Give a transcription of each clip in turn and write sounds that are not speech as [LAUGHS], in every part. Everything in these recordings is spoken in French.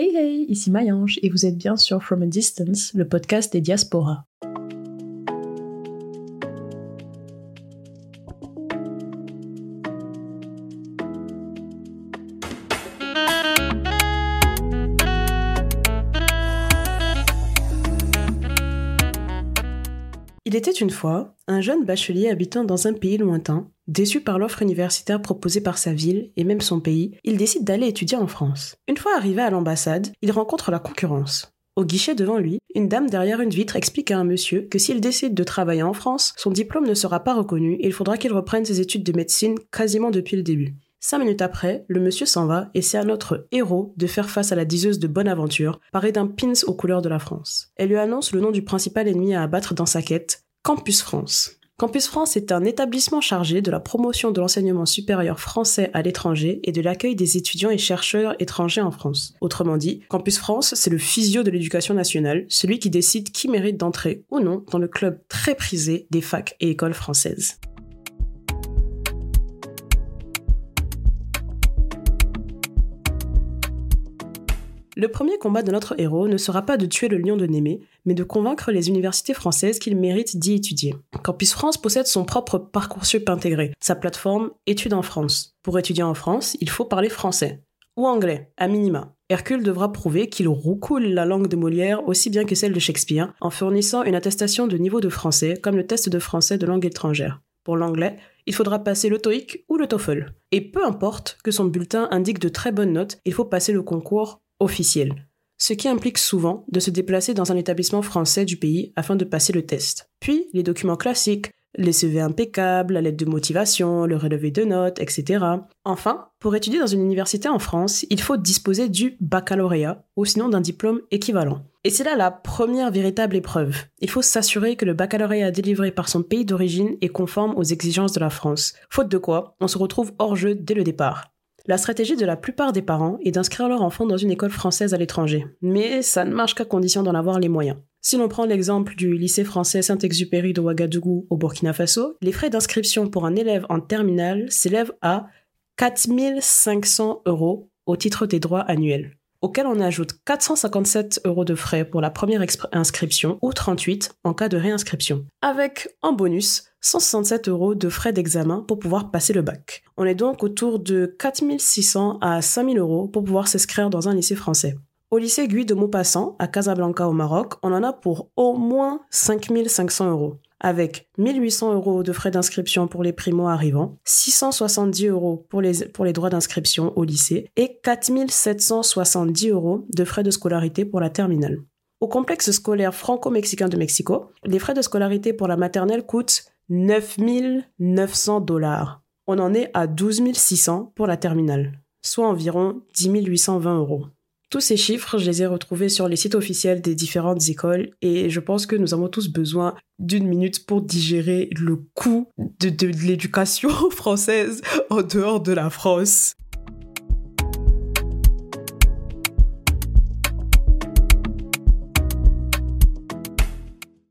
Hey hey, ici Mayange et vous êtes bien sur From a Distance, le podcast des diasporas. Une fois un jeune bachelier habitant dans un pays lointain, déçu par l'offre universitaire proposée par sa ville et même son pays, il décide d'aller étudier en France. Une fois arrivé à l'ambassade, il rencontre la concurrence. Au guichet devant lui, une dame derrière une vitre explique à un monsieur que s'il décide de travailler en France, son diplôme ne sera pas reconnu et il faudra qu'il reprenne ses études de médecine quasiment depuis le début. Cinq minutes après, le monsieur s'en va et c'est à notre héros de faire face à la diseuse de bonne aventure, parée d'un pins aux couleurs de la France. Elle lui annonce le nom du principal ennemi à abattre dans sa quête, Campus France. Campus France est un établissement chargé de la promotion de l'enseignement supérieur français à l'étranger et de l'accueil des étudiants et chercheurs étrangers en France. Autrement dit, Campus France, c'est le physio de l'éducation nationale, celui qui décide qui mérite d'entrer ou non dans le club très prisé des facs et écoles françaises. Le premier combat de notre héros ne sera pas de tuer le lion de Némé, mais de convaincre les universités françaises qu'il mérite d'y étudier. Campus France possède son propre Parcoursup intégré, sa plateforme Études en France. Pour étudier en France, il faut parler français. Ou anglais, à minima. Hercule devra prouver qu'il roucoule la langue de Molière aussi bien que celle de Shakespeare, en fournissant une attestation de niveau de français, comme le test de français de langue étrangère. Pour l'anglais, il faudra passer le TOEIC ou le TOEFL. Et peu importe que son bulletin indique de très bonnes notes, il faut passer le concours officiel, ce qui implique souvent de se déplacer dans un établissement français du pays afin de passer le test. Puis les documents classiques, les CV impeccables, la lettre de motivation, le relevé de notes, etc. Enfin, pour étudier dans une université en France, il faut disposer du baccalauréat, ou sinon d'un diplôme équivalent. Et c'est là la première véritable épreuve. Il faut s'assurer que le baccalauréat délivré par son pays d'origine est conforme aux exigences de la France. Faute de quoi, on se retrouve hors jeu dès le départ. La stratégie de la plupart des parents est d'inscrire leur enfant dans une école française à l'étranger, mais ça ne marche qu'à condition d'en avoir les moyens. Si l'on prend l'exemple du lycée français Saint-Exupéry de Ouagadougou au Burkina Faso, les frais d'inscription pour un élève en terminale s'élèvent à 4500 euros au titre des droits annuels auquel on ajoute 457 euros de frais pour la première inscription ou 38 en cas de réinscription, avec en bonus 167 euros de frais d'examen pour pouvoir passer le bac. On est donc autour de 4600 à 5000 euros pour pouvoir s'inscrire dans un lycée français. Au lycée Guy de Maupassant, à Casablanca au Maroc, on en a pour au moins 5500 euros avec 1800 euros de frais d'inscription pour les primo-arrivants, 670 euros pour les, pour les droits d'inscription au lycée et 4770 euros de frais de scolarité pour la terminale. Au complexe scolaire franco-mexicain de Mexico, les frais de scolarité pour la maternelle coûtent 9900 dollars. On en est à 12 600 pour la terminale, soit environ 10 820 euros. Tous ces chiffres, je les ai retrouvés sur les sites officiels des différentes écoles et je pense que nous avons tous besoin d'une minute pour digérer le coût de, l'éducation [LAUGHS] française en dehors de la France.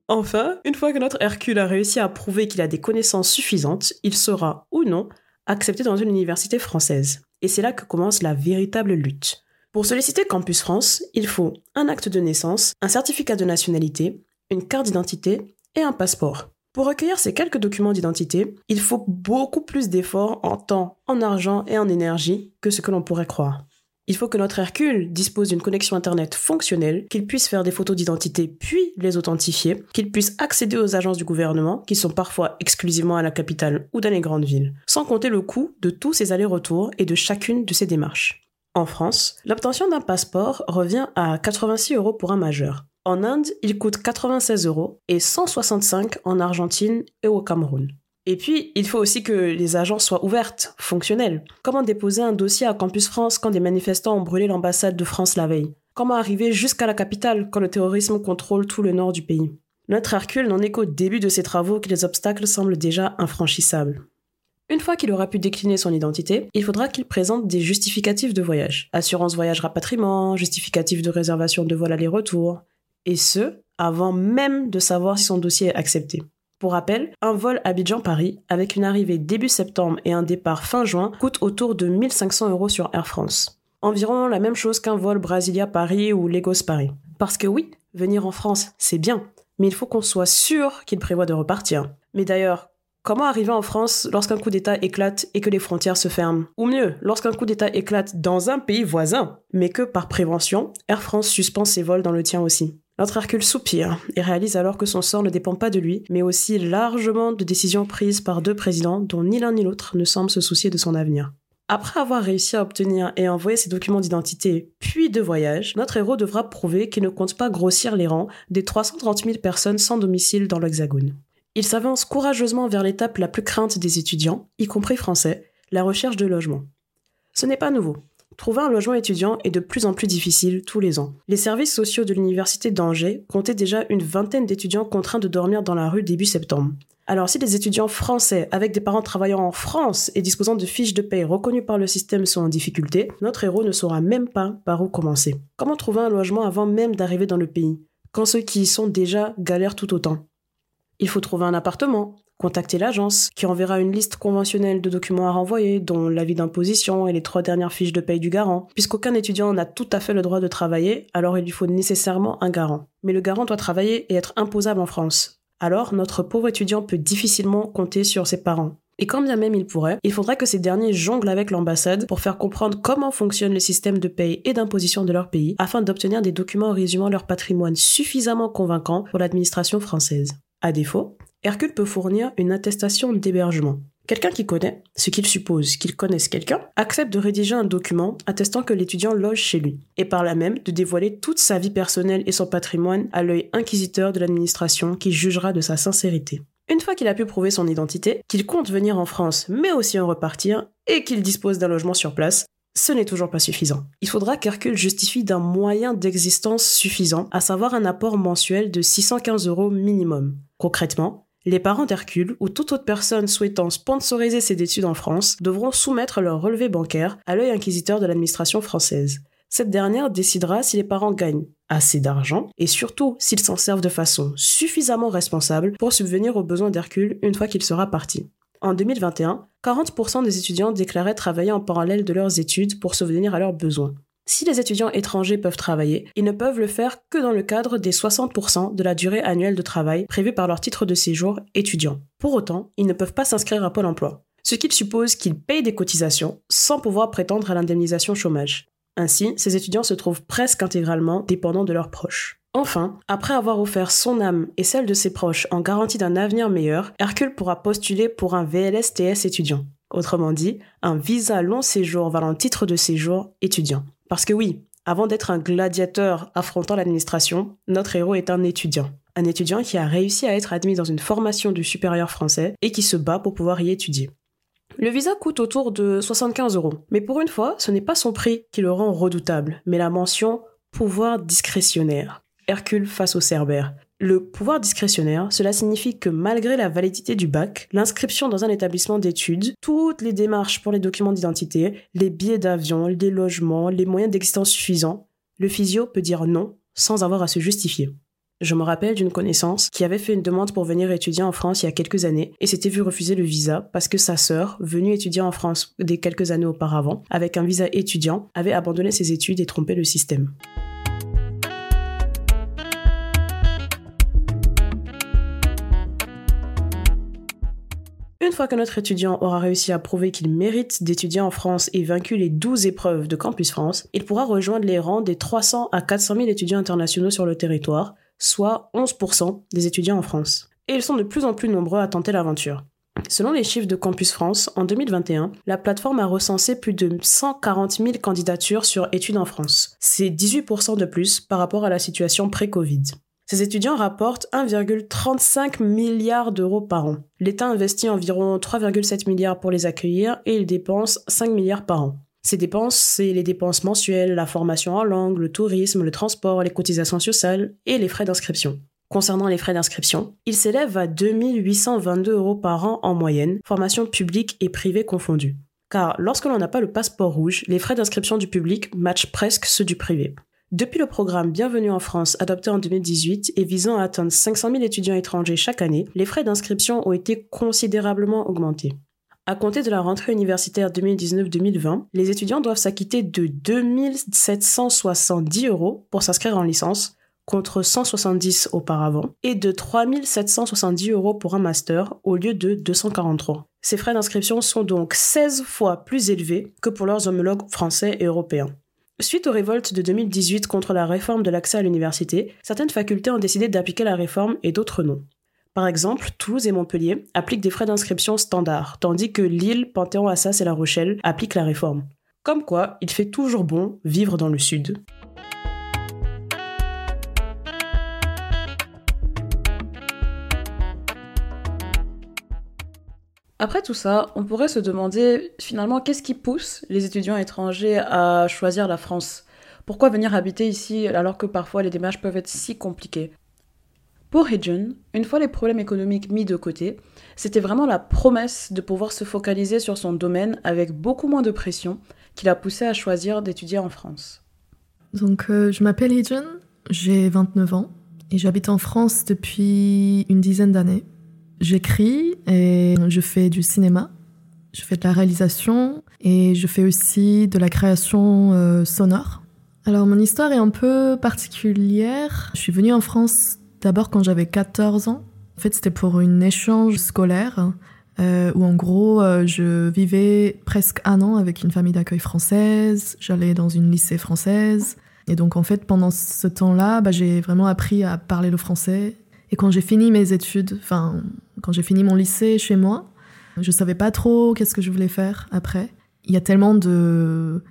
Enfin, une fois que notre Hercule a réussi à prouver qu'il a des connaissances suffisantes, il sera ou non accepté dans une université française. Et c'est là que commence la véritable lutte. Pour solliciter Campus France, il faut un acte de naissance, un certificat de nationalité, une carte d'identité et un passeport. Pour recueillir ces quelques documents d'identité, il faut beaucoup plus d'efforts en temps, en argent et en énergie que ce que l'on pourrait croire. Il faut que notre Hercule dispose d'une connexion Internet fonctionnelle, qu'il puisse faire des photos d'identité puis les authentifier, qu'il puisse accéder aux agences du gouvernement, qui sont parfois exclusivement à la capitale ou dans les grandes villes, sans compter le coût de tous ces allers-retours et de chacune de ces démarches. En France, l'obtention d'un passeport revient à 86 euros pour un majeur. En Inde, il coûte 96 euros et 165 en Argentine et au Cameroun. Et puis, il faut aussi que les agences soient ouvertes, fonctionnelles. Comment déposer un dossier à Campus France quand des manifestants ont brûlé l'ambassade de France la veille? Comment arriver jusqu'à la capitale quand le terrorisme contrôle tout le nord du pays? Notre Hercule n'en est qu'au début de ses travaux que les obstacles semblent déjà infranchissables. Une fois qu'il aura pu décliner son identité, il faudra qu'il présente des justificatifs de voyage. Assurance voyage rapatriement, justificatif de réservation de vol aller-retour. Et ce, avant même de savoir si son dossier est accepté. Pour rappel, un vol Abidjan-Paris, avec une arrivée début septembre et un départ fin juin, coûte autour de 1500 euros sur Air France. Environ la même chose qu'un vol Brasilia-Paris ou Lagos-Paris. Parce que oui, venir en France, c'est bien, mais il faut qu'on soit sûr qu'il prévoit de repartir. Mais d'ailleurs, Comment arriver en France lorsqu'un coup d'État éclate et que les frontières se ferment? Ou mieux, lorsqu'un coup d'État éclate dans un pays voisin, mais que par prévention, Air France suspend ses vols dans le tien aussi notre Hercule soupire et réalise alors que son sort ne dépend pas de lui, mais aussi largement de décisions prises par deux présidents dont ni l'un ni l'autre ne semble se soucier de son avenir. Après avoir réussi à obtenir et envoyer ses documents d'identité, puis de voyage, notre héros devra prouver qu'il ne compte pas grossir les rangs des 330 000 personnes sans domicile dans l'Hexagone. Il s'avance courageusement vers l'étape la plus crainte des étudiants, y compris français, la recherche de logement. Ce n'est pas nouveau. Trouver un logement étudiant est de plus en plus difficile tous les ans. Les services sociaux de l'université d'Angers comptaient déjà une vingtaine d'étudiants contraints de dormir dans la rue début septembre. Alors si les étudiants français avec des parents travaillant en France et disposant de fiches de paie reconnues par le système sont en difficulté, notre héros ne saura même pas par où commencer. Comment trouver un logement avant même d'arriver dans le pays, quand ceux qui y sont déjà galèrent tout autant? Il faut trouver un appartement, contacter l'agence, qui enverra une liste conventionnelle de documents à renvoyer, dont l'avis d'imposition et les trois dernières fiches de paye du garant. Puisqu'aucun étudiant n'a tout à fait le droit de travailler, alors il lui faut nécessairement un garant. Mais le garant doit travailler et être imposable en France. Alors, notre pauvre étudiant peut difficilement compter sur ses parents. Et quand bien même il pourrait, il faudrait que ces derniers jonglent avec l'ambassade pour faire comprendre comment fonctionne le système de paye et d'imposition de leur pays afin d'obtenir des documents résumant leur patrimoine suffisamment convaincants pour l'administration française. À défaut, Hercule peut fournir une attestation d'hébergement. Quelqu'un qui connaît, ce qu'il suppose qu'il connaisse quelqu'un, accepte de rédiger un document attestant que l'étudiant loge chez lui, et par là même de dévoiler toute sa vie personnelle et son patrimoine à l'œil inquisiteur de l'administration qui jugera de sa sincérité. Une fois qu'il a pu prouver son identité, qu'il compte venir en France mais aussi en repartir, et qu'il dispose d'un logement sur place, ce n'est toujours pas suffisant. Il faudra qu'Hercule justifie d'un moyen d'existence suffisant, à savoir un apport mensuel de 615 euros minimum. Concrètement, les parents d'Hercule ou toute autre personne souhaitant sponsoriser ses études en France devront soumettre leur relevé bancaire à l'œil inquisiteur de l'administration française. Cette dernière décidera si les parents gagnent assez d'argent et surtout s'ils s'en servent de façon suffisamment responsable pour subvenir aux besoins d'Hercule une fois qu'il sera parti. En 2021, 40% des étudiants déclaraient travailler en parallèle de leurs études pour subvenir à leurs besoins. Si les étudiants étrangers peuvent travailler, ils ne peuvent le faire que dans le cadre des 60% de la durée annuelle de travail prévue par leur titre de séjour étudiant. Pour autant, ils ne peuvent pas s'inscrire à Pôle emploi, ce qui suppose qu'ils payent des cotisations sans pouvoir prétendre à l'indemnisation chômage. Ainsi, ces étudiants se trouvent presque intégralement dépendants de leurs proches. Enfin, après avoir offert son âme et celle de ses proches en garantie d'un avenir meilleur, Hercule pourra postuler pour un VLSTS étudiant. Autrement dit, un visa long séjour valant titre de séjour étudiant. Parce que oui, avant d'être un gladiateur affrontant l'administration, notre héros est un étudiant. Un étudiant qui a réussi à être admis dans une formation du supérieur français et qui se bat pour pouvoir y étudier. Le visa coûte autour de 75 euros. Mais pour une fois, ce n'est pas son prix qui le rend redoutable, mais la mention pouvoir discrétionnaire. Hercule face au Cerbère. Le pouvoir discrétionnaire, cela signifie que malgré la validité du bac, l'inscription dans un établissement d'études, toutes les démarches pour les documents d'identité, les billets d'avion, les logements, les moyens d'existence suffisants, le physio peut dire non sans avoir à se justifier. Je me rappelle d'une connaissance qui avait fait une demande pour venir étudier en France il y a quelques années et s'était vu refuser le visa parce que sa sœur, venue étudier en France des quelques années auparavant, avec un visa étudiant, avait abandonné ses études et trompé le système. Fois que notre étudiant aura réussi à prouver qu'il mérite d'étudier en France et vaincu les 12 épreuves de Campus France, il pourra rejoindre les rangs des 300 à 400 000 étudiants internationaux sur le territoire, soit 11% des étudiants en France. Et ils sont de plus en plus nombreux à tenter l'aventure. Selon les chiffres de Campus France, en 2021, la plateforme a recensé plus de 140 000 candidatures sur études en France. C'est 18% de plus par rapport à la situation pré-Covid. Ces étudiants rapportent 1,35 milliard d'euros par an. L'État investit environ 3,7 milliards pour les accueillir et il dépense 5 milliards par an. Ces dépenses, c'est les dépenses mensuelles, la formation en langue, le tourisme, le transport, les cotisations sociales et les frais d'inscription. Concernant les frais d'inscription, ils s'élèvent à 2822 euros par an en moyenne, formation publique et privée confondues. Car lorsque l'on n'a pas le passeport rouge, les frais d'inscription du public matchent presque ceux du privé. Depuis le programme Bienvenue en France adopté en 2018 et visant à atteindre 500 000 étudiants étrangers chaque année, les frais d'inscription ont été considérablement augmentés. À compter de la rentrée universitaire 2019-2020, les étudiants doivent s'acquitter de 2770 euros pour s'inscrire en licence, contre 170 auparavant, et de 3770 euros pour un master au lieu de 243. Ces frais d'inscription sont donc 16 fois plus élevés que pour leurs homologues français et européens. Suite aux révoltes de 2018 contre la réforme de l'accès à l'université, certaines facultés ont décidé d'appliquer la réforme et d'autres non. Par exemple, Toulouse et Montpellier appliquent des frais d'inscription standards, tandis que Lille, Panthéon-Assas et La Rochelle appliquent la réforme. Comme quoi, il fait toujours bon vivre dans le Sud. Après tout ça, on pourrait se demander finalement qu'est-ce qui pousse les étudiants étrangers à choisir la France? Pourquoi venir habiter ici alors que parfois les démarches peuvent être si compliquées? Pour Hijun, une fois les problèmes économiques mis de côté, c'était vraiment la promesse de pouvoir se focaliser sur son domaine avec beaucoup moins de pression qui l'a poussé à choisir d'étudier en France. Donc euh, je m'appelle Hijun, j'ai 29 ans et j'habite en France depuis une dizaine d'années. J'écris et je fais du cinéma. Je fais de la réalisation et je fais aussi de la création euh, sonore. Alors mon histoire est un peu particulière. Je suis venue en France d'abord quand j'avais 14 ans. En fait, c'était pour une échange scolaire euh, où en gros, euh, je vivais presque un an avec une famille d'accueil française. J'allais dans une lycée française. Et donc en fait, pendant ce temps-là, bah, j'ai vraiment appris à parler le français et quand j'ai fini mes études, enfin, quand j'ai fini mon lycée chez moi, je savais pas trop qu'est-ce que je voulais faire après. Il y a tellement de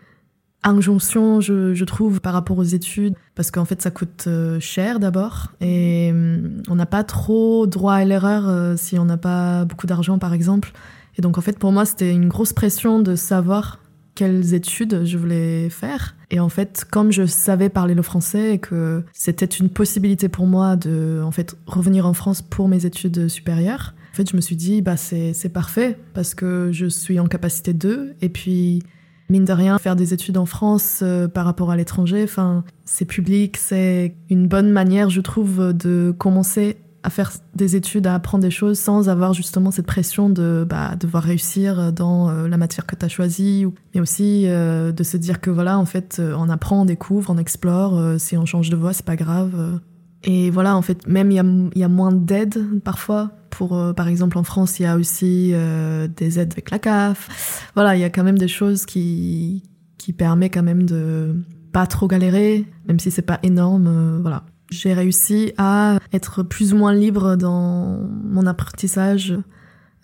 injonctions, je, je trouve, par rapport aux études, parce qu'en fait, ça coûte euh, cher d'abord, et hum, on n'a pas trop droit à l'erreur euh, si on n'a pas beaucoup d'argent, par exemple. Et donc, en fait, pour moi, c'était une grosse pression de savoir quelles études je voulais faire. Et en fait, comme je savais parler le français et que c'était une possibilité pour moi de en fait revenir en France pour mes études supérieures, en fait, je me suis dit bah c'est parfait parce que je suis en capacité de et puis mine de rien faire des études en France euh, par rapport à l'étranger, c'est public, c'est une bonne manière je trouve de commencer à faire des études, à apprendre des choses sans avoir justement cette pression de bah, devoir réussir dans euh, la matière que tu as choisie, mais aussi euh, de se dire que voilà, en fait, euh, on apprend, on découvre, on explore, si on change de voie, c'est pas grave. Et voilà, en fait, même il y a, moins d'aide parfois. Pour, par exemple, en France, il y a aussi des aides avec la CAF. Voilà, il y a quand même des choses qui, qui permettent quand même de pas trop galérer, même si c'est pas énorme. voilà j'ai réussi à être plus ou moins libre dans mon apprentissage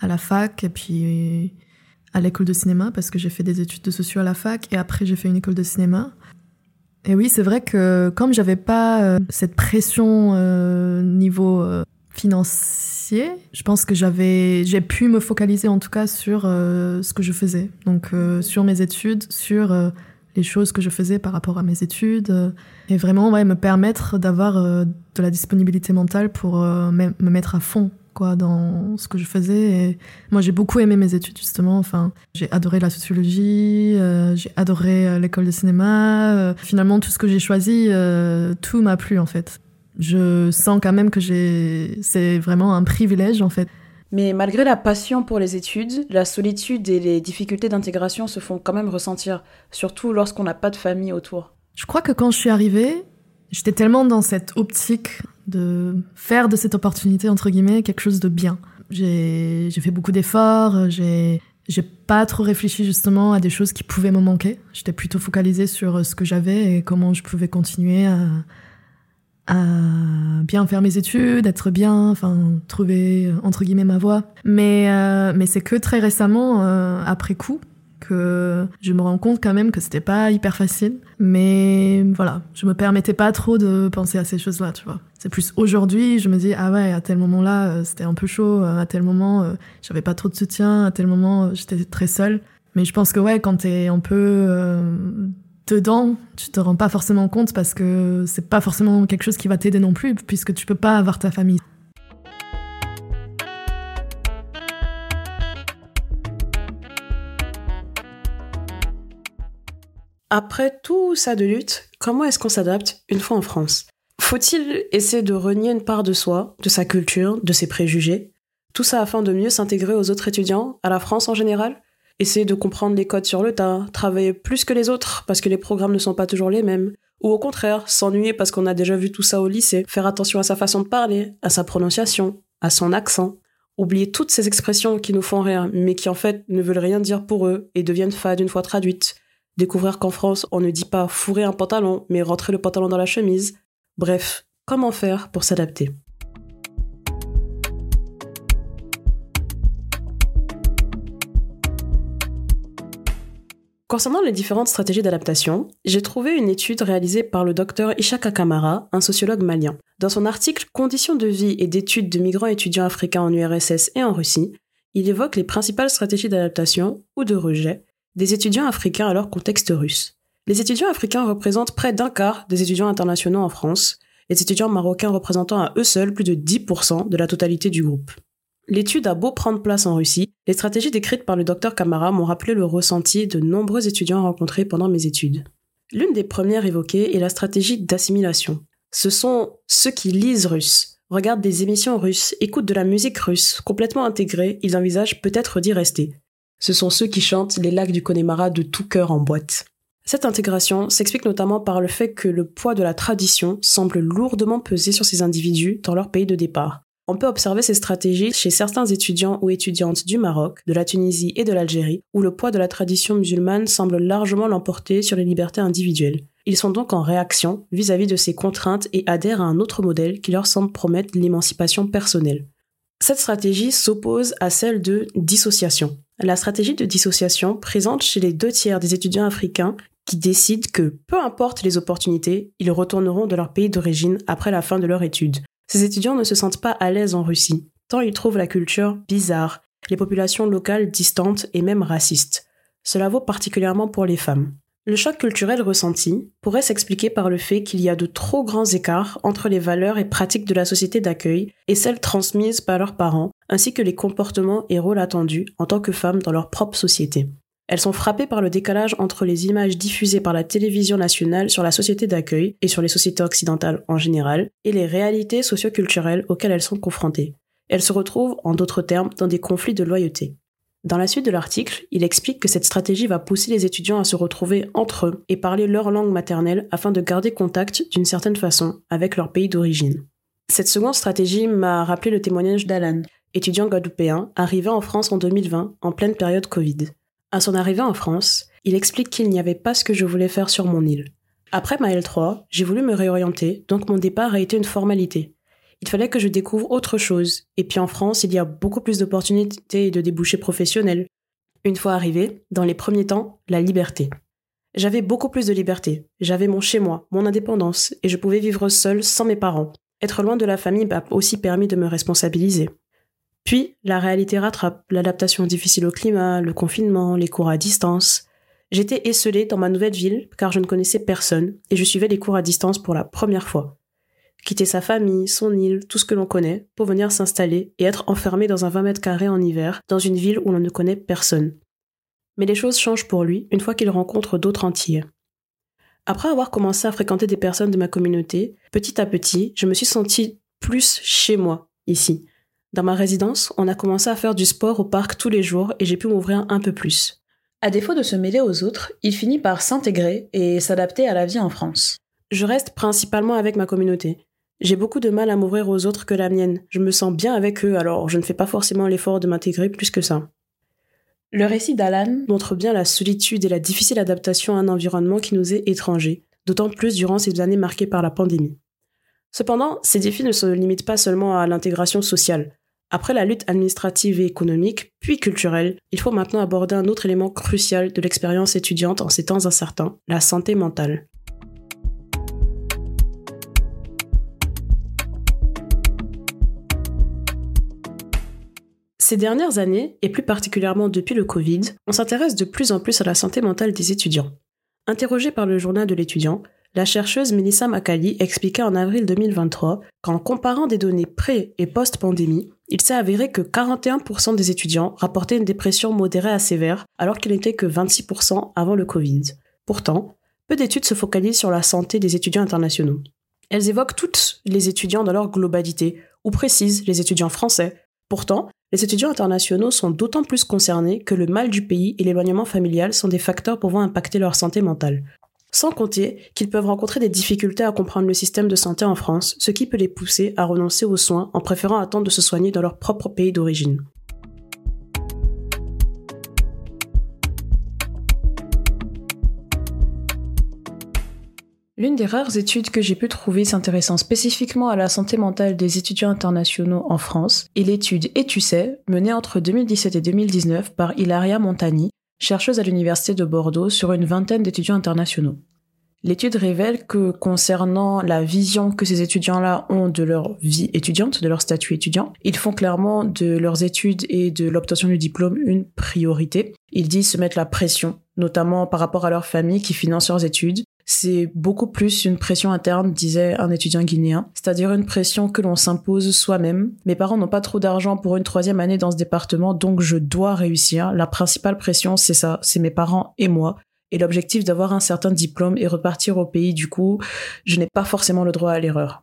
à la fac et puis à l'école de cinéma parce que j'ai fait des études de sociaux à la fac et après j'ai fait une école de cinéma. Et oui, c'est vrai que comme j'avais pas euh, cette pression euh, niveau euh, financier, je pense que j'avais j'ai pu me focaliser en tout cas sur ce que je faisais. Donc sur mes études, sur les choses que je faisais par rapport à mes études euh, et vraiment ouais, me permettre d'avoir euh, de la disponibilité mentale pour euh, me mettre à fond quoi dans ce que je faisais. Et moi j'ai beaucoup aimé mes études justement. Enfin j'ai adoré la sociologie j'ai adoré l'école de cinéma. Finalement tout ce que j'ai choisi tout m'a plu en fait. Je sens quand même que j'ai c'est vraiment un privilège en fait mais malgré la passion pour les études, la solitude et les difficultés d'intégration se font quand même ressentir, surtout lorsqu'on n'a pas de famille autour. Je crois que quand je suis arrivée, j'étais tellement dans cette optique de faire de cette opportunité, entre guillemets, quelque chose de bien. J'ai fait beaucoup d'efforts, j'ai pas trop réfléchi justement à des choses qui pouvaient me manquer. J'étais plutôt focalisée sur ce que j'avais et comment je pouvais continuer à, à bien faire mes études, être bien, enfin trouver entre guillemets ma voie. Mais euh, mais c'est que très récemment, euh, après coup, que je me rends compte quand même que c'était pas hyper facile. Mais voilà, je me permettais pas trop de penser à ces choses-là, tu vois. C'est plus aujourd'hui, je me dis ah ouais, à tel moment-là, euh, c'était un peu chaud, à tel moment, j'avais pas trop de soutien, à tel moment, j'étais très seule. Mais je pense que ouais, quand t'es un peu dedans, tu te rends pas forcément compte parce que c'est pas forcément quelque chose qui va t'aider non plus, puisque tu peux pas avoir ta famille. Après tout ça de lutte, comment est-ce qu'on s'adapte une fois en France? Faut-il essayer de renier une part de soi, de sa culture, de ses préjugés? Tout ça afin de mieux s'intégrer aux autres étudiants, à la France en général? Essayer de comprendre les codes sur le tas, travailler plus que les autres parce que les programmes ne sont pas toujours les mêmes, ou au contraire, s'ennuyer parce qu'on a déjà vu tout ça au lycée, faire attention à sa façon de parler, à sa prononciation, à son accent, oublier toutes ces expressions qui nous font rire, mais qui en fait ne veulent rien dire pour eux et deviennent fades une fois traduites. Découvrir qu'en France, on ne dit pas fourrer un pantalon, mais rentrer le pantalon dans la chemise. Bref, comment faire pour s'adapter? Concernant les différentes stratégies d'adaptation, j'ai trouvé une étude réalisée par le docteur Ishaka Kamara, un sociologue malien. Dans son article Conditions de vie et d'études de migrants étudiants africains en URSS et en Russie, il évoque les principales stratégies d'adaptation ou de rejet des étudiants africains à leur contexte russe. Les étudiants africains représentent près d'un quart des étudiants internationaux en France, les étudiants marocains représentant à eux seuls plus de 10% de la totalité du groupe. L'étude a beau prendre place en Russie, les stratégies décrites par le docteur Kamara m'ont rappelé le ressenti de nombreux étudiants rencontrés pendant mes études. L'une des premières évoquées est la stratégie d'assimilation. Ce sont ceux qui lisent russe, regardent des émissions russes, écoutent de la musique russe, complètement intégrés, ils envisagent peut-être d'y rester. Ce sont ceux qui chantent les lacs du Connemara de tout cœur en boîte. Cette intégration s'explique notamment par le fait que le poids de la tradition semble lourdement peser sur ces individus dans leur pays de départ. On peut observer ces stratégies chez certains étudiants ou étudiantes du Maroc, de la Tunisie et de l'Algérie, où le poids de la tradition musulmane semble largement l'emporter sur les libertés individuelles. Ils sont donc en réaction vis-à-vis de ces contraintes et adhèrent à un autre modèle qui leur semble promettre l'émancipation personnelle. Cette stratégie s'oppose à celle de dissociation. La stratégie de dissociation présente chez les deux tiers des étudiants africains qui décident que, peu importe les opportunités, ils retourneront de leur pays d'origine après la fin de leur étude. Ces étudiants ne se sentent pas à l'aise en Russie, tant ils trouvent la culture bizarre, les populations locales distantes et même racistes. Cela vaut particulièrement pour les femmes. Le choc culturel ressenti pourrait s'expliquer par le fait qu'il y a de trop grands écarts entre les valeurs et pratiques de la société d'accueil et celles transmises par leurs parents, ainsi que les comportements et rôles attendus en tant que femmes dans leur propre société. Elles sont frappées par le décalage entre les images diffusées par la télévision nationale sur la société d'accueil et sur les sociétés occidentales en général, et les réalités socioculturelles auxquelles elles sont confrontées. Elles se retrouvent, en d'autres termes, dans des conflits de loyauté. Dans la suite de l'article, il explique que cette stratégie va pousser les étudiants à se retrouver entre eux et parler leur langue maternelle afin de garder contact d'une certaine façon avec leur pays d'origine. Cette seconde stratégie m'a rappelé le témoignage d'Alan, étudiant guadeloupéen, arrivé en France en 2020, en pleine période Covid. À son arrivée en France, il explique qu'il n'y avait pas ce que je voulais faire sur mon île. Après ma L3, j'ai voulu me réorienter, donc mon départ a été une formalité. Il fallait que je découvre autre chose, et puis en France, il y a beaucoup plus d'opportunités et de débouchés professionnels. Une fois arrivé, dans les premiers temps, la liberté. J'avais beaucoup plus de liberté, j'avais mon chez-moi, mon indépendance, et je pouvais vivre seule sans mes parents. Être loin de la famille m'a aussi permis de me responsabiliser. Puis, la réalité rattrape, l'adaptation difficile au climat, le confinement, les cours à distance. J'étais esselée dans ma nouvelle ville car je ne connaissais personne et je suivais les cours à distance pour la première fois. Quitter sa famille, son île, tout ce que l'on connaît, pour venir s'installer et être enfermé dans un 20 mètres carrés en hiver, dans une ville où l'on ne connaît personne. Mais les choses changent pour lui une fois qu'il rencontre d'autres entiers. Après avoir commencé à fréquenter des personnes de ma communauté, petit à petit, je me suis sentie plus chez moi, ici. Dans ma résidence, on a commencé à faire du sport au parc tous les jours et j'ai pu m'ouvrir un peu plus. À défaut de se mêler aux autres, il finit par s'intégrer et s'adapter à la vie en France. Je reste principalement avec ma communauté. J'ai beaucoup de mal à m'ouvrir aux autres que la mienne. Je me sens bien avec eux, alors je ne fais pas forcément l'effort de m'intégrer plus que ça. Le récit d'Alan montre bien la solitude et la difficile adaptation à un environnement qui nous est étranger, d'autant plus durant ces années marquées par la pandémie. Cependant, ces défis ne se limitent pas seulement à l'intégration sociale. Après la lutte administrative et économique, puis culturelle, il faut maintenant aborder un autre élément crucial de l'expérience étudiante en ces temps incertains, la santé mentale. Ces dernières années, et plus particulièrement depuis le Covid, on s'intéresse de plus en plus à la santé mentale des étudiants. Interrogée par le journal de l'étudiant, la chercheuse Melissa Makali expliquait en avril 2023 qu'en comparant des données pré- et post-pandémie, il s'est avéré que 41% des étudiants rapportaient une dépression modérée à sévère, alors qu'il n'était que 26% avant le Covid. Pourtant, peu d'études se focalisent sur la santé des étudiants internationaux. Elles évoquent toutes les étudiants dans leur globalité, ou précisent les étudiants français. Pourtant, Les étudiants internationaux sont d'autant plus concernés que le mal du pays et l'éloignement familial sont des facteurs pouvant impacter leur santé mentale. Sans compter qu'ils peuvent rencontrer des difficultés à comprendre le système de santé en France, ce qui peut les pousser à renoncer aux soins en préférant attendre de se soigner dans leur propre pays d'origine. L'une des rares études que j'ai pu trouver s'intéressant spécifiquement à la santé mentale des étudiants internationaux en France est l'étude Et tu sais, menée entre 2017 et 2019 par Hilaria Montani, chercheuse à l'Université de Bordeaux sur une vingtaine d'étudiants internationaux. L'étude révèle que concernant la vision que ces étudiants-là ont de leur vie étudiante, de leur statut étudiant, ils font clairement de leurs études et de l'obtention du diplôme une priorité. Ils disent se mettre la pression, notamment par rapport à leur famille qui finance leurs études, c'est beaucoup plus une pression interne, disait un étudiant guinéen, c'est-à-dire une pression que l'on s'impose soi-même. Mes parents n'ont pas trop d'argent pour une troisième année dans ce département, donc je dois réussir. La principale pression, c'est ça, c'est mes parents et moi. Et l'objectif d'avoir un certain diplôme et repartir au pays, du coup, je n'ai pas forcément le droit à l'erreur.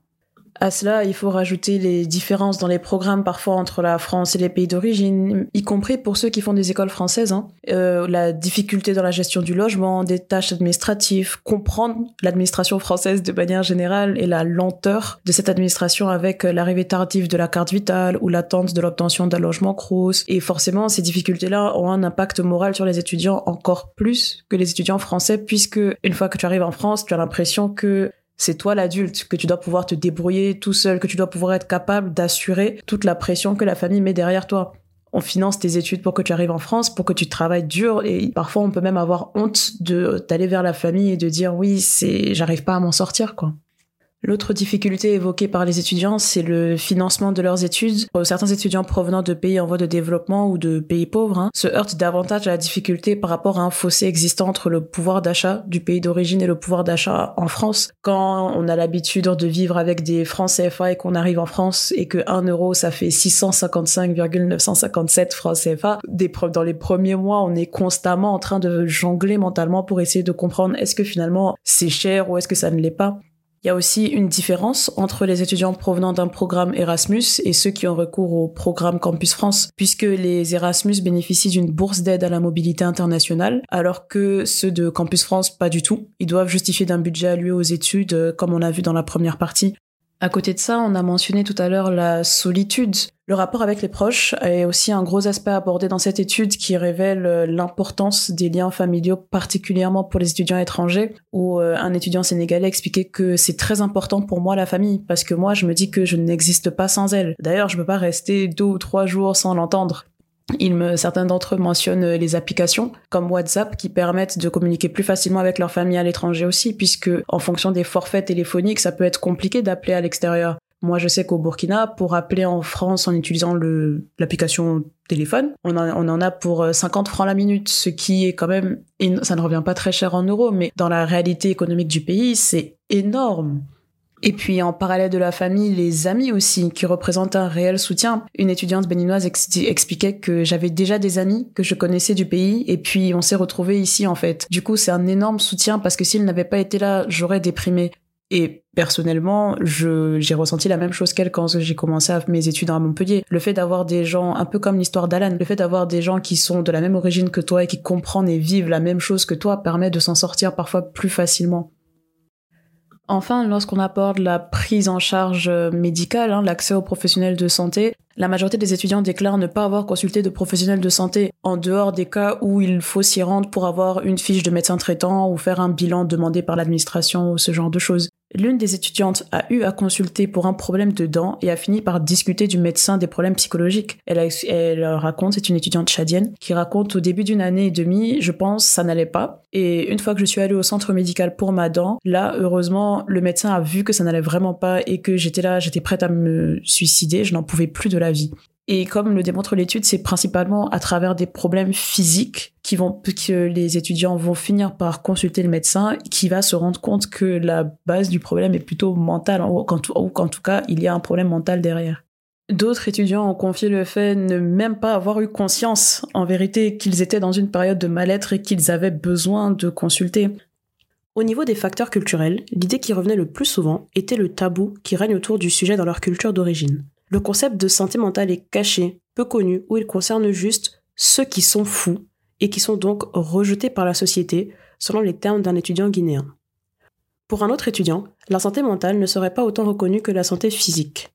À cela, il faut rajouter les différences dans les programmes parfois entre la France et les pays d'origine, y compris pour ceux qui font des écoles françaises. Hein. Euh, la difficulté dans la gestion du logement, des tâches administratives, comprendre l'administration française de manière générale et la lenteur de cette administration avec l'arrivée tardive de la carte vitale ou l'attente de l'obtention d'un logement Crous. Et forcément, ces difficultés-là ont un impact moral sur les étudiants encore plus que les étudiants français puisque une fois que tu arrives en France, tu as l'impression que c'est toi l'adulte, que tu dois pouvoir te débrouiller tout seul, que tu dois pouvoir être capable d'assurer toute la pression que la famille met derrière toi. On finance tes études pour que tu arrives en France, pour que tu travailles dur et parfois on peut même avoir honte de d'aller vers la famille et de dire oui, c'est j'arrive pas à m'en sortir quoi. L'autre difficulté évoquée par les étudiants, c'est le financement de leurs études. Certains étudiants provenant de pays en voie de développement ou de pays pauvres hein, se heurtent davantage à la difficulté par rapport à un fossé existant entre le pouvoir d'achat du pays d'origine et le pouvoir d'achat en France. Quand on a l'habitude de vivre avec des francs CFA et qu'on arrive en France et que 1 euro ça fait 655,957 francs CFA, dans les premiers mois on est constamment en train de jongler mentalement pour essayer de comprendre est-ce que finalement c'est cher ou est-ce que ça ne l'est pas. Il y a aussi une différence entre les étudiants provenant d'un programme Erasmus et ceux qui ont recours au programme Campus France, puisque les Erasmus bénéficient d'une bourse d'aide à la mobilité internationale, alors que ceux de Campus France, pas du tout. Ils doivent justifier d'un budget alloué aux études, euh, comme on a vu dans la première partie. À côté de ça, on a mentionné tout à l'heure la solitude. Le rapport avec les proches est aussi un gros aspect abordé dans cette étude qui révèle euh, l'importance des liens familiaux, particulièrement pour les étudiants étrangers, où euh, un étudiant sénégalais expliquait que c'est très important pour moi la famille, parce que moi je me dis que je n'existe pas sans elle. D'ailleurs, je ne peux pas rester deux ou trois jours sans l'entendre. Il me, certains d'entre eux mentionnent euh, les applications comme WhatsApp qui permettent de communiquer plus facilement avec leur famille à l'étranger aussi, puisque en fonction des forfaits téléphoniques, ça peut être compliqué d'appeler à l'extérieur. Moi, je sais qu'au Burkina, pour appeler en France en utilisant l'application téléphone, on en, on en a pour 50 euh, francs la minute, ce qui est quand même, ça ne revient pas très cher en euros, mais dans la réalité économique du pays, c'est énorme. Et puis en parallèle de la famille, les amis aussi, qui représentent un réel soutien. Une étudiante béninoise expliquait que j'avais déjà des amis que je connaissais du pays, et puis on s'est retrouvés ici en fait. Du coup, c'est un énorme soutien parce que s'ils n'avaient pas été là, j'aurais déprimé. Et personnellement, j'ai ressenti la même chose qu'elle quand j'ai commencé mes études à Montpellier. Le fait d'avoir des gens, un peu comme l'histoire d'Alan, le fait d'avoir des gens qui sont de la même origine que toi et qui comprennent et vivent la même chose que toi permet de s'en sortir parfois plus facilement. Enfin, lorsqu'on aborde la prise en charge médicale, hein, l'accès aux professionnels de santé, la majorité des étudiants déclarent ne pas avoir consulté de professionnels de santé en dehors des cas où il faut s'y rendre pour avoir une fiche de médecin traitant ou faire un bilan demandé par l'administration ou ce genre de choses. L'une des étudiantes a eu à consulter pour un problème de dents et a fini par discuter du médecin des problèmes psychologiques. Elle, elle raconte, c'est une étudiante tchadienne, qui raconte au début d'une année et demie, je pense, ça n'allait pas. Et une fois que je suis allée au centre médical pour ma dent, là, heureusement, le médecin a vu que ça n'allait vraiment pas et que j'étais là, j'étais prête à me suicider, je n'en pouvais plus de la vie. Et comme le démontre l'étude, c'est principalement à travers des problèmes physiques que les étudiants vont finir par consulter le médecin qui va se rendre compte que la base du problème est plutôt mentale ou qu'en tout cas, il y a un problème mental derrière. D'autres étudiants ont confié le fait de ne même pas avoir eu conscience, en vérité, qu'ils étaient dans une période de mal-être et qu'ils avaient besoin de consulter. Au niveau des facteurs culturels, l'idée qui revenait le plus souvent était le tabou qui règne autour du sujet dans leur culture d'origine. Le concept de santé mentale est caché peu connu, où il concerne juste ceux qui sont fous et qui sont donc rejetés par la société, selon les termes d'un étudiant guinéen. Pour un autre étudiant, la santé mentale ne serait pas autant reconnue que la santé physique.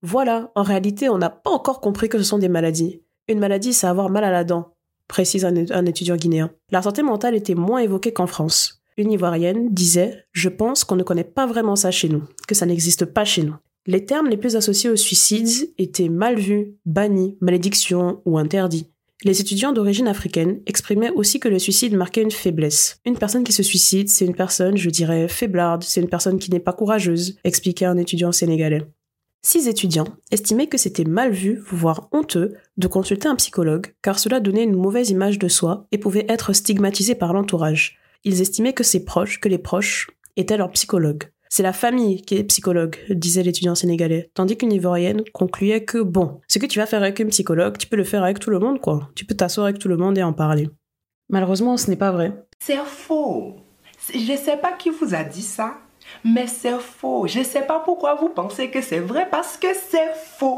Voilà, en réalité, on n'a pas encore compris que ce sont des maladies. Une maladie, c'est avoir mal à la dent, précise un, étudiant guinéen. La santé mentale était moins évoquée qu'en France. Une Ivoirienne disait Je pense qu'on ne connaît pas vraiment ça chez nous, que ça n'existe pas chez nous. Les termes les plus associés au suicide étaient mal vus, bannis, malédiction ou interdits. Les étudiants d'origine africaine exprimaient aussi que le suicide marquait une faiblesse. Une personne qui se suicide, c'est une personne, je dirais, faiblarde, c'est une personne qui n'est pas courageuse, expliquait un étudiant sénégalais. Six étudiants estimaient que c'était mal vu, voire honteux, de consulter un psychologue, car cela donnait une mauvaise image de soi et pouvait être stigmatisé par l'entourage. Ils estimaient que ses proches, que les proches, étaient leurs psychologues. C'est la famille qui est psychologue, disait l'étudiant sénégalais, tandis qu'une ivoirienne concluait que bon, ce que tu vas faire avec un psychologue, tu peux le faire avec tout le monde, quoi. Tu peux t'asseoir avec tout le monde et en parler. Malheureusement, ce n'est pas vrai. C'est faux. Je ne sais pas qui vous a dit ça, mais c'est faux. Je ne sais pas pourquoi vous pensez que c'est vrai parce que c'est faux.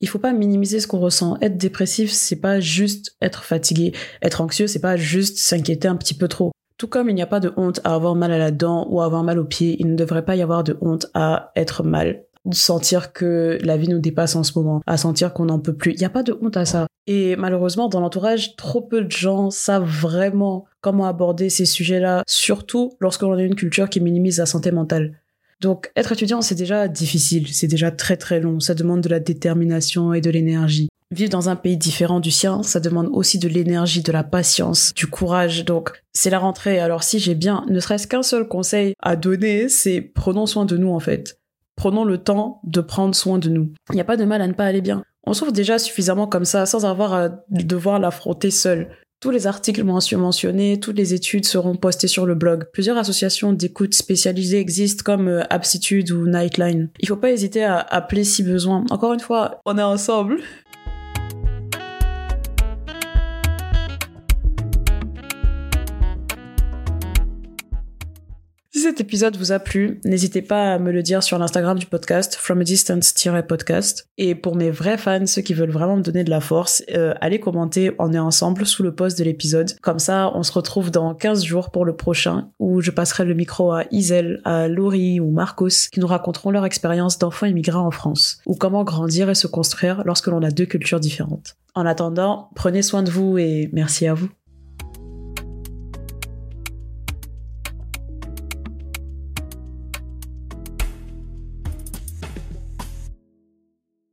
Il faut pas minimiser ce qu'on ressent. Être dépressif, c'est pas juste être fatigué. Être anxieux, c'est pas juste s'inquiéter un petit peu trop. Tout comme il n'y a pas de honte à avoir mal à la dent ou à avoir mal au pied, il ne devrait pas y avoir de honte à être mal. Sentir que la vie nous dépasse en ce moment, à sentir qu'on n'en peut plus. Il n'y a pas de honte à ça. Et malheureusement, dans l'entourage, trop peu de gens savent vraiment comment aborder ces sujets-là, surtout lorsqu'on a une culture qui minimise la santé mentale. Donc, être étudiant, c'est déjà difficile, c'est déjà très très long, ça demande de la détermination et de l'énergie. Vivre dans un pays différent du sien, ça demande aussi de l'énergie, de la patience, du courage. Donc, c'est la rentrée. Alors, si j'ai bien, ne serait-ce qu'un seul conseil à donner, c'est prenons soin de nous, en fait. Prenons le temps de prendre soin de nous. Il n'y a pas de mal à ne pas aller bien. On souffre déjà suffisamment comme ça, sans avoir à devoir l'affronter seul. Tous les articles mentionnés, toutes les études seront postées sur le blog. Plusieurs associations d'écoute spécialisées existent comme euh, Aptitude ou Nightline. Il faut pas hésiter à appeler si besoin. Encore une fois, on est ensemble. Si cet épisode vous a plu, n'hésitez pas à me le dire sur l'Instagram du podcast, from a distance-podcast. Et pour mes vrais fans, ceux qui veulent vraiment me donner de la force, euh, allez commenter, on est ensemble sous le post de l'épisode. Comme ça, on se retrouve dans 15 jours pour le prochain, où je passerai le micro à Isel, à Laurie ou Marcos, qui nous raconteront leur expérience d'enfants immigrants en France, ou comment grandir et se construire lorsque l'on a deux cultures différentes. En attendant, prenez soin de vous et merci à vous.